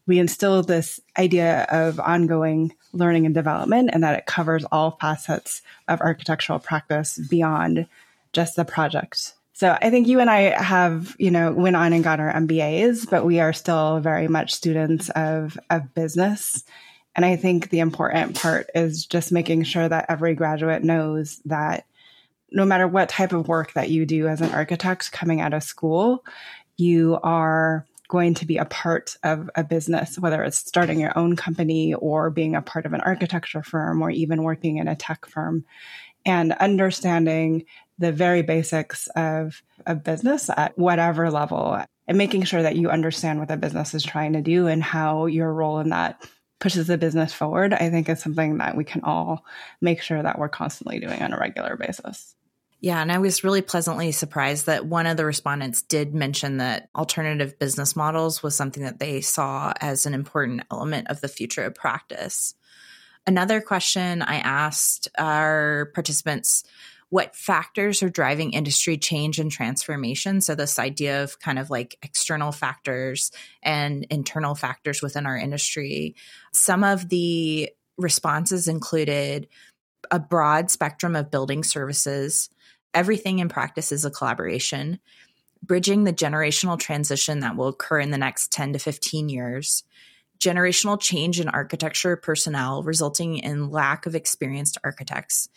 we instill this idea of ongoing learning and development and that it covers all facets of architectural practice beyond just the project. So I think you and I have, you know, went on and got our MBAs, but we are still very much students of, of business and I think the important part is just making sure that every graduate knows that no matter what type of work that you do as an architect coming out of school, you are going to be a part of a business, whether it's starting your own company or being a part of an architecture firm or even working in a tech firm. And understanding the very basics of a business at whatever level and making sure that you understand what the business is trying to do and how your role in that pushes the business forward, I think is something that we can all make sure that we're constantly doing on a regular basis. Yeah, and I was really pleasantly surprised that one of the respondents did mention that alternative business models was something that they saw as an important element of the future of practice. Another question I asked our participants what factors are driving industry change and transformation. So, this idea of kind of like external factors and internal factors within our industry. Some of the responses included a broad spectrum of building services. Everything in practice is a collaboration, bridging the generational transition that will occur in the next 10 to 15 years, generational change in architecture personnel resulting in lack of experienced architects,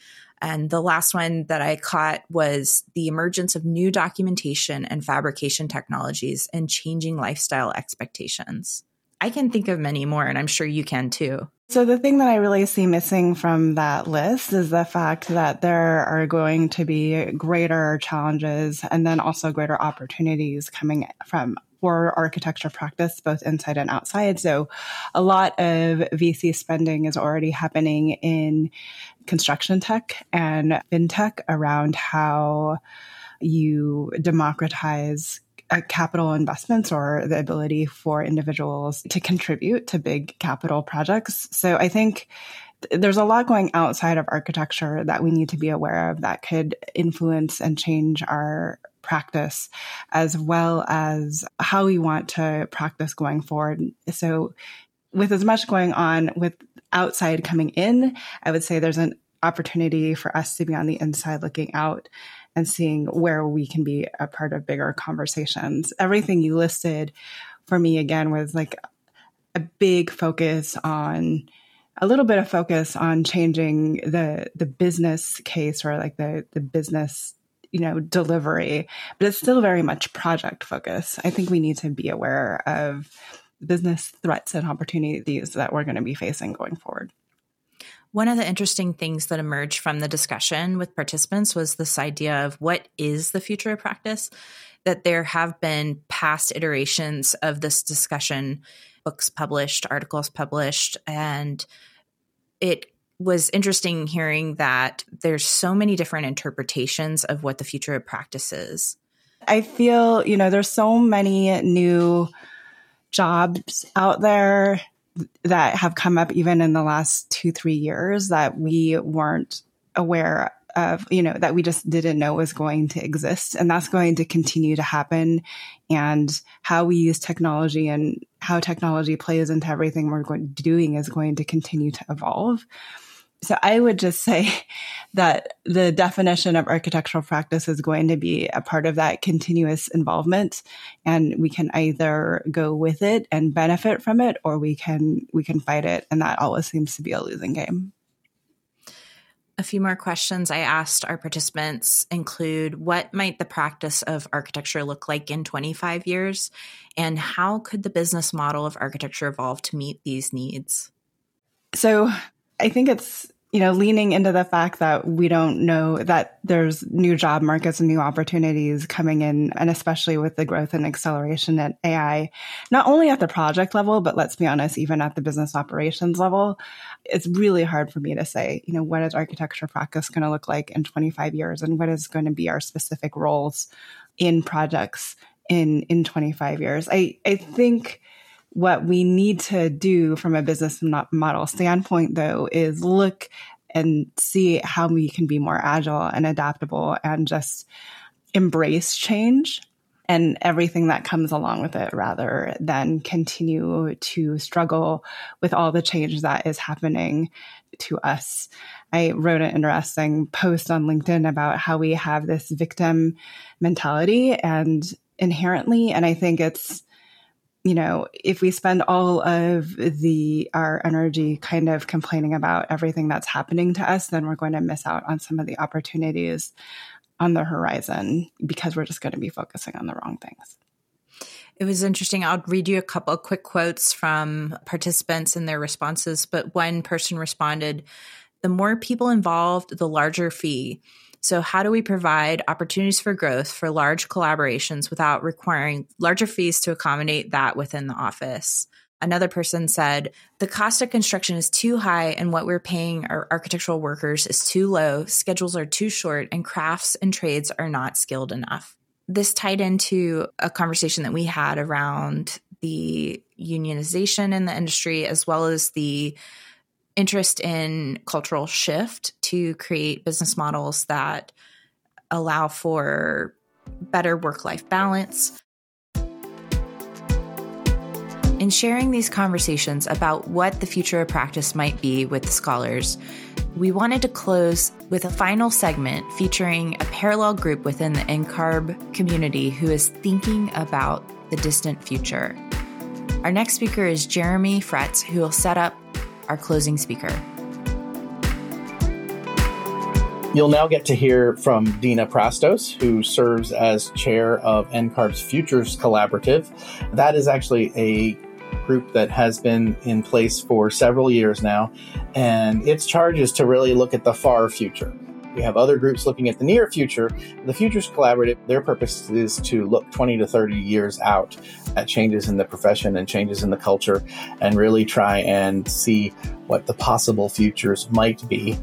and the last one that I caught was the emergence of new documentation and fabrication technologies and changing lifestyle expectations. I can think of many more, and I'm sure you can too. So, the thing that I really see missing from that list is the fact that there are going to be greater challenges and then also greater opportunities coming from for architecture practice, both inside and outside. So, a lot of VC spending is already happening in construction tech and fintech around how you democratize uh, capital investments or the ability for individuals to contribute to big capital projects. So I think there's a lot going outside of architecture that we need to be aware of that could influence and change our practice as well as how we want to practice going forward. So with as much going on with outside coming in, I would say there's an opportunity for us to be on the inside looking out and seeing where we can be a part of bigger conversations. Everything you listed for me again was like a big focus on a little bit of focus on changing the the business case or like the the business you know delivery but it's still very much project focus. I think we need to be aware of business threats and opportunities that we're going to be facing going forward. One of the interesting things that emerged from the discussion with participants was this idea of what is the future of practice, that there have been past iterations of this discussion, books published, articles published, and it was interesting hearing that there's so many different interpretations of what the future of practice is. I feel, you know, there's so many new jobs out there that have come up even in the last two, three years that we weren't aware of, you know, that we just didn't know was going to exist. And that's going to continue to happen. And how we use technology and how technology plays into everything we're going, doing is going to continue to evolve. So I would just say [laughs] that the definition of architectural practice is going to be a part of that continuous involvement and we can either go with it and benefit from it or we can we can fight it and that always seems to be a losing game. A few more questions I asked our participants include what might the practice of architecture look like in 25 years and how could the business model of architecture evolve to meet these needs? So I think it's you know leaning into the fact that we don't know that there's new job markets and new opportunities coming in and especially with the growth and acceleration at AI not only at the project level but let's be honest even at the business operations level it's really hard for me to say you know what is architecture practice going to look like in 25 years and what is going to be our specific roles in projects in in 25 years. I i think what we need to do from a business model standpoint, though, is look and see how we can be more agile and adaptable and just embrace change and everything that comes along with it rather than continue to struggle with all the change that is happening to us. I wrote an interesting post on LinkedIn about how we have this victim mentality and inherently, and I think it's you know, if we spend all of the our energy kind of complaining about everything that's happening to us, then we're going to miss out on some of the opportunities on the horizon because we're just going to be focusing on the wrong things. It was interesting. I'll read you a couple quick quotes from participants and their responses, but one person responded, "The more people involved, the larger fee." So, how do we provide opportunities for growth for large collaborations without requiring larger fees to accommodate that within the office? Another person said, the cost of construction is too high and what we're paying our architectural workers is too low, schedules are too short, and crafts and trades are not skilled enough. This tied into a conversation that we had around the unionization in the industry as well as the interest in cultural shift to create business models that allow for better work life balance. In sharing these conversations about what the future of practice might be with scholars, we wanted to close with a final segment featuring a parallel group within the NCARB community who is thinking about the distant future. Our next speaker is Jeremy Fretz, who will set up our closing speaker. You'll now get to hear from Dina Prastos, who serves as chair of NCARB's Futures Collaborative. That is actually a group that has been in place for several years now, and its charge is to really look at the far future. We have other groups looking at the near future. The Futures Collaborative, their purpose is to look 20 to 30 years out at changes in the profession and changes in the culture and really try and see what the possible futures might be.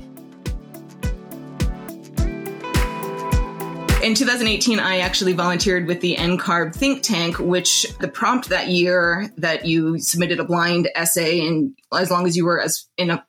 In 2018, I actually volunteered with the NCARB think tank, which the prompt that year that you submitted a blind essay, and as long as you were as in a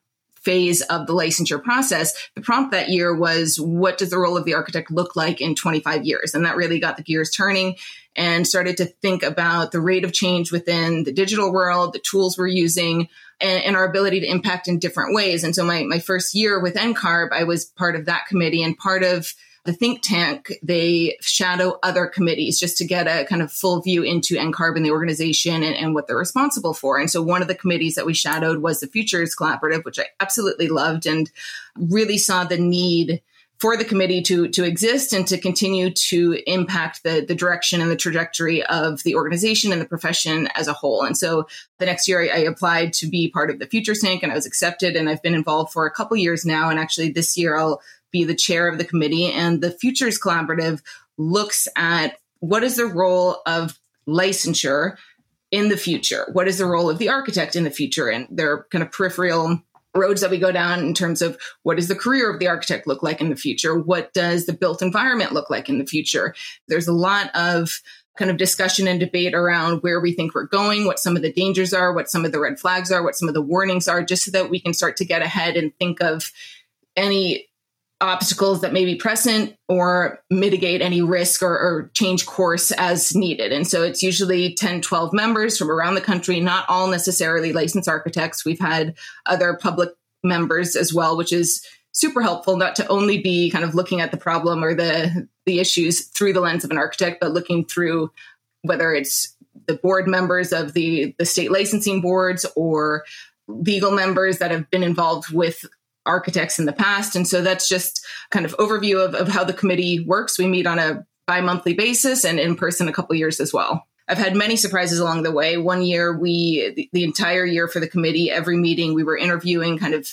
phase of the licensure process, the prompt that year was what does the role of the architect look like in 25 years? And that really got the gears turning and started to think about the rate of change within the digital world, the tools we're using, and, and, our ability to impact in different ways. And so my, my first year with NCARB, I was part of that committee and part of the think tank, they shadow other committees just to get a kind of full view into NCARB and the organization and, and what they're responsible for. And so one of the committees that we shadowed was the Futures Collaborative, which I absolutely loved and really saw the need for the committee to to exist and to continue to impact the the direction and the trajectory of the organization and the profession as a whole. And so the next year I, I applied to be part of the Future Sync and I was accepted and I've been involved for a couple years now. And actually this year I'll be the chair of the committee. And the Futures Collaborative looks at what is the role of licensure in the future? What is the role of the architect in the future? And there are kind of peripheral roads that we go down in terms of what does the career of the architect look like in the future? What does the built environment look like in the future? There's a lot of kind of discussion and debate around where we think we're going, what some of the dangers are, what some of the red flags are, what some of the warnings are, just so that we can start to get ahead and think of any obstacles that may be present or mitigate any risk or, or, change course as needed. And so it's usually 10, 12 members from around the country, not all necessarily licensed architects. We've had other public members as well, which is super helpful not to only be kind of looking at the problem or the the issues through the lens of an architect, but looking through whether it's the board members of the the state licensing boards or legal members that have been involved with architects in the past. And so that's just kind of overview of, of how the committee works. We meet on a bi-monthly basis and in person a couple years as well. I've had many surprises along the way. One year, we, the, the entire year for the committee, every meeting, we were interviewing kind of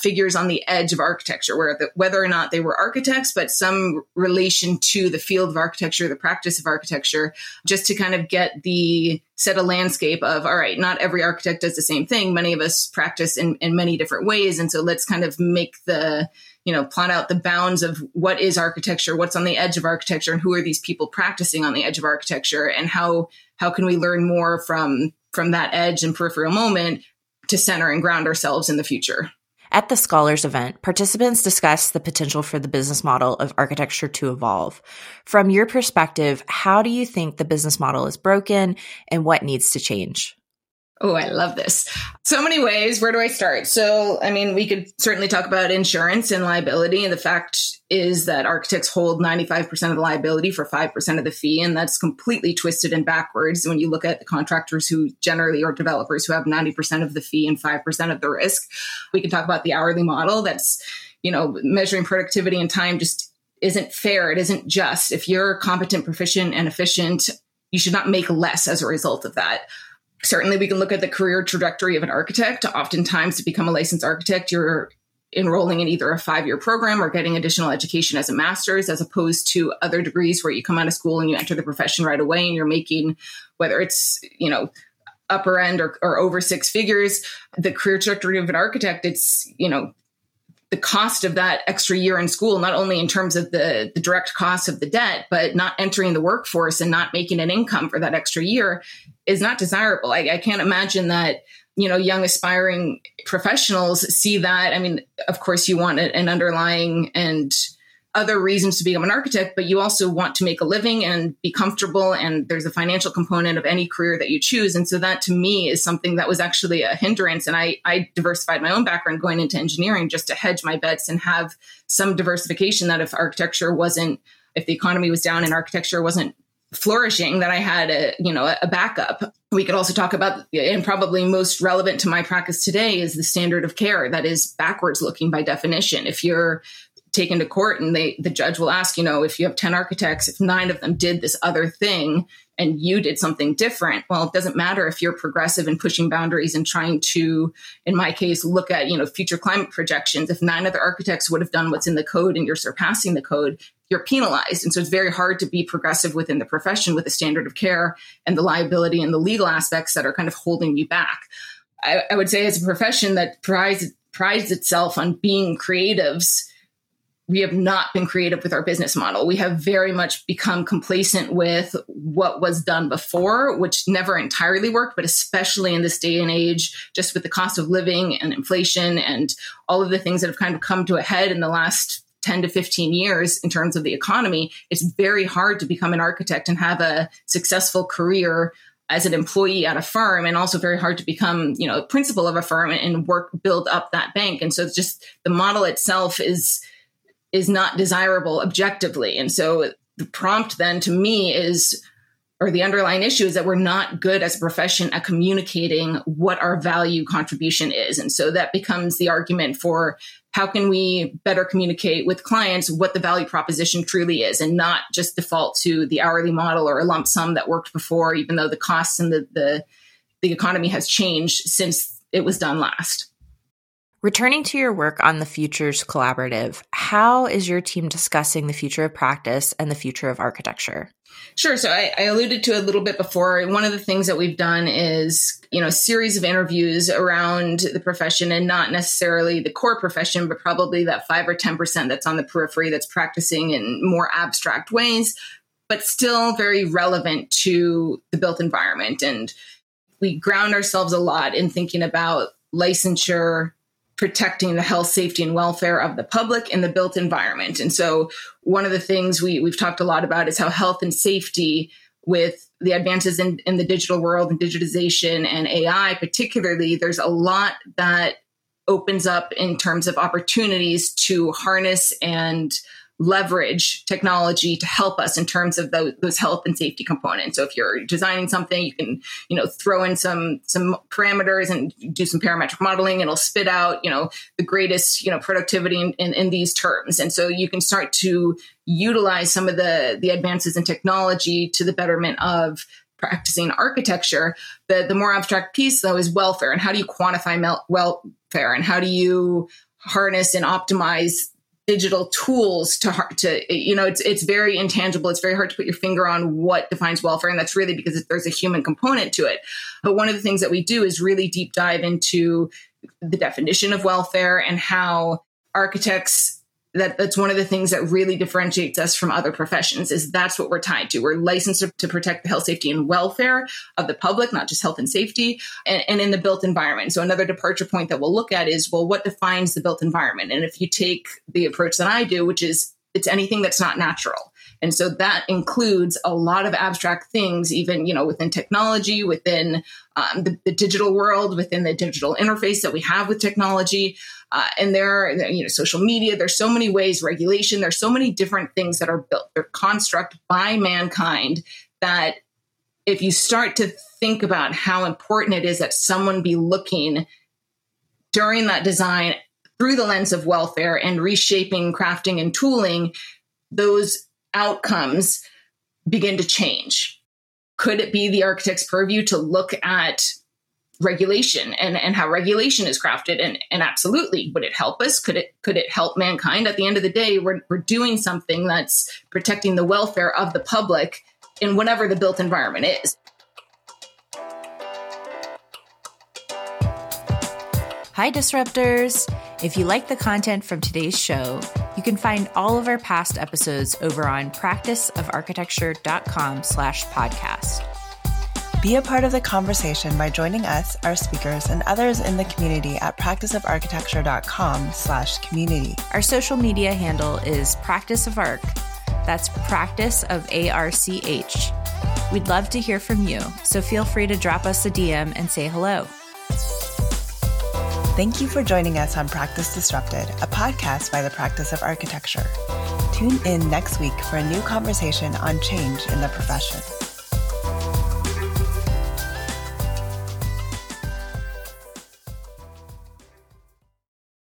figures on the edge of architecture, where the, whether or not they were architects, but some relation to the field of architecture, the practice of architecture, just to kind of get the set a landscape of, all right, not every architect does the same thing. Many of us practice in, in many different ways. And so let's kind of make the, you know, plot out the bounds of what is architecture, what's on the edge of architecture, and who are these people practicing on the edge of architecture, and how how can we learn more from from that edge and peripheral moment to center and ground ourselves in the future. At the Scholars event, participants discussed the potential for the business model of architecture to evolve. From your perspective, how do you think the business model is broken and what needs to change? Oh, I love this. So many ways. Where do I start? So, I mean, we could certainly talk about insurance and liability. And the fact is that architects hold 95% of the liability for 5% of the fee. And that's completely twisted and backwards when you look at the contractors who generally are developers who have 90% of the fee and 5% of the risk. We can talk about the hourly model that's, you know, measuring productivity and time just isn't fair. It isn't just. If you're competent, proficient, and efficient, you should not make less as a result of that certainly we can look at the career trajectory of an architect. Oftentimes, to become a licensed architect, you're enrolling in either a five year program or getting additional education as a master's, as opposed to other degrees where you come out of school and you enter the profession right away and you're making, whether it's, you know, upper end or, or over six figures. The career trajectory of an architect, it's, you know, the cost of that extra year in school, not only in terms of the, the direct cost of the debt, but not entering the workforce and not making an income for that extra year is not desirable. I, I can't imagine that you know young aspiring professionals see that i mean of course you want an underlying and other reasons to become an architect, but you also want to make a living and be comfortable. And there's a financial component of any career that you choose. And so that to me is something that was actually a hindrance. And I, I diversified my own background going into engineering just to hedge my bets and have some diversification that if architecture wasn't, if the economy was down and architecture wasn't flourishing that I had a you know a backup. We could also talk about and probably most relevant to my practice today is the standard of care that is backwards looking by definition. If you're taken to court and they the judge will ask you know if you have 10 architects if nine of them did this other thing and you did something different well it doesn't matter if you're progressive and pushing boundaries and trying to in my case look at you know future climate projections. If nine other architects would have done what's in the code and you're surpassing the code you're penalized. And so it's very hard to be progressive within the profession with the standard of care and the liability and the legal aspects that are kind of holding you back. I, I would say as a profession that prides prides itself on being creatives we have not been creative with our business model. We have very much become complacent with what was done before, which never entirely worked, but especially in this day and age, just with the cost of living and inflation and all of the things that have kind of come to a head in the last 10 to 15 years in terms of the economy, it's very hard to become an architect and have a successful career as an employee at a firm and also very hard to become you know a principal of a firm and work build up that bank and so it's just the model itself is is not desirable objectively. And so the prompt then to me is or the underlying issue is that we're not good as a profession at communicating what our value contribution is. And so that becomes the argument for how can we better communicate with clients what the value proposition truly is and not just default to the hourly model or a lump sum that worked before, even though the costs and the, the, the economy has changed since it was done last. Returning to your work on the Futures Collaborative, how is your team discussing the future of practice and the future of architecture? Sure. So I, I, alluded to a little bit before. One of the things that we've done is, you know, a series of interviews around the profession and not necessarily the core profession, but probably that five or 10% that's on the periphery that's practicing in more abstract ways but still very relevant to the built environment. And we ground ourselves a lot in thinking about licensure protecting the health, safety, and welfare of the public in the built environment. And so, one of the things we, we've talked a lot about is how health and safety, with the advances in, in the digital world and digitization and AI, particularly, there's a lot that opens up in terms of opportunities to harness and leverage technology to help us in terms of those, those, health and safety components. So if you're designing something, you can, you know, throw in some some parameters and do some parametric modeling. It'll spit out, you know, the greatest, you know, productivity in, in, in these terms. And so you can start to utilize some of the the advances in technology to the betterment of practicing architecture. The the more abstract piece though is welfare and how do you quantify mel- welfare and how do you harness and optimize digital tools to to you know it's it's very intangible. It's very hard to put your finger on what defines welfare and that's really because there's a human component to it. But one of the things that we do is really deep dive into the definition of welfare and how architects that that's one of the things that really differentiates us from other professions is that's what we're tied to. We're licensed to, protect the health safety and welfare of the public not just health and safety and, and, in the built environment. So another departure point that we'll look at is well what defines the built environment? And if you take the approach that i do which is it's anything that's not natural and so that includes a lot of abstract things, even, you know, within technology, within um, the, the, digital world, within the digital interface that we have with technology. Uh, and there are, you know, social media, there's so many ways, regulation, there's so many different things that are built, they're construct by mankind that if you start to think about how important it is that someone be looking during that design through the lens of welfare and reshaping, crafting, and tooling, those outcomes begin to change. Could it be the architect's purview to look at regulation and, and how regulation is crafted? And, and absolutely, would it help us? Could it could it help mankind? At the end of the day, we're, we're doing something that's protecting the welfare of the public in whatever the built environment is. Hi, Disruptors! If you like the content from today's show, you can find all of our past episodes over on practiceofarchitecture.com slash podcast. Be a part of the conversation by joining us, our speakers, and others in the community at practiceofarchitecture.com slash community. Our social media handle is Practice of. That's Practice of A-R-C-H. We'd love to hear from you, so feel free to drop us a DM and say hello. Thank you for joining us on Practice Disrupted, a podcast by the Practice of Architecture. Tune in next week for a new conversation on change in the profession.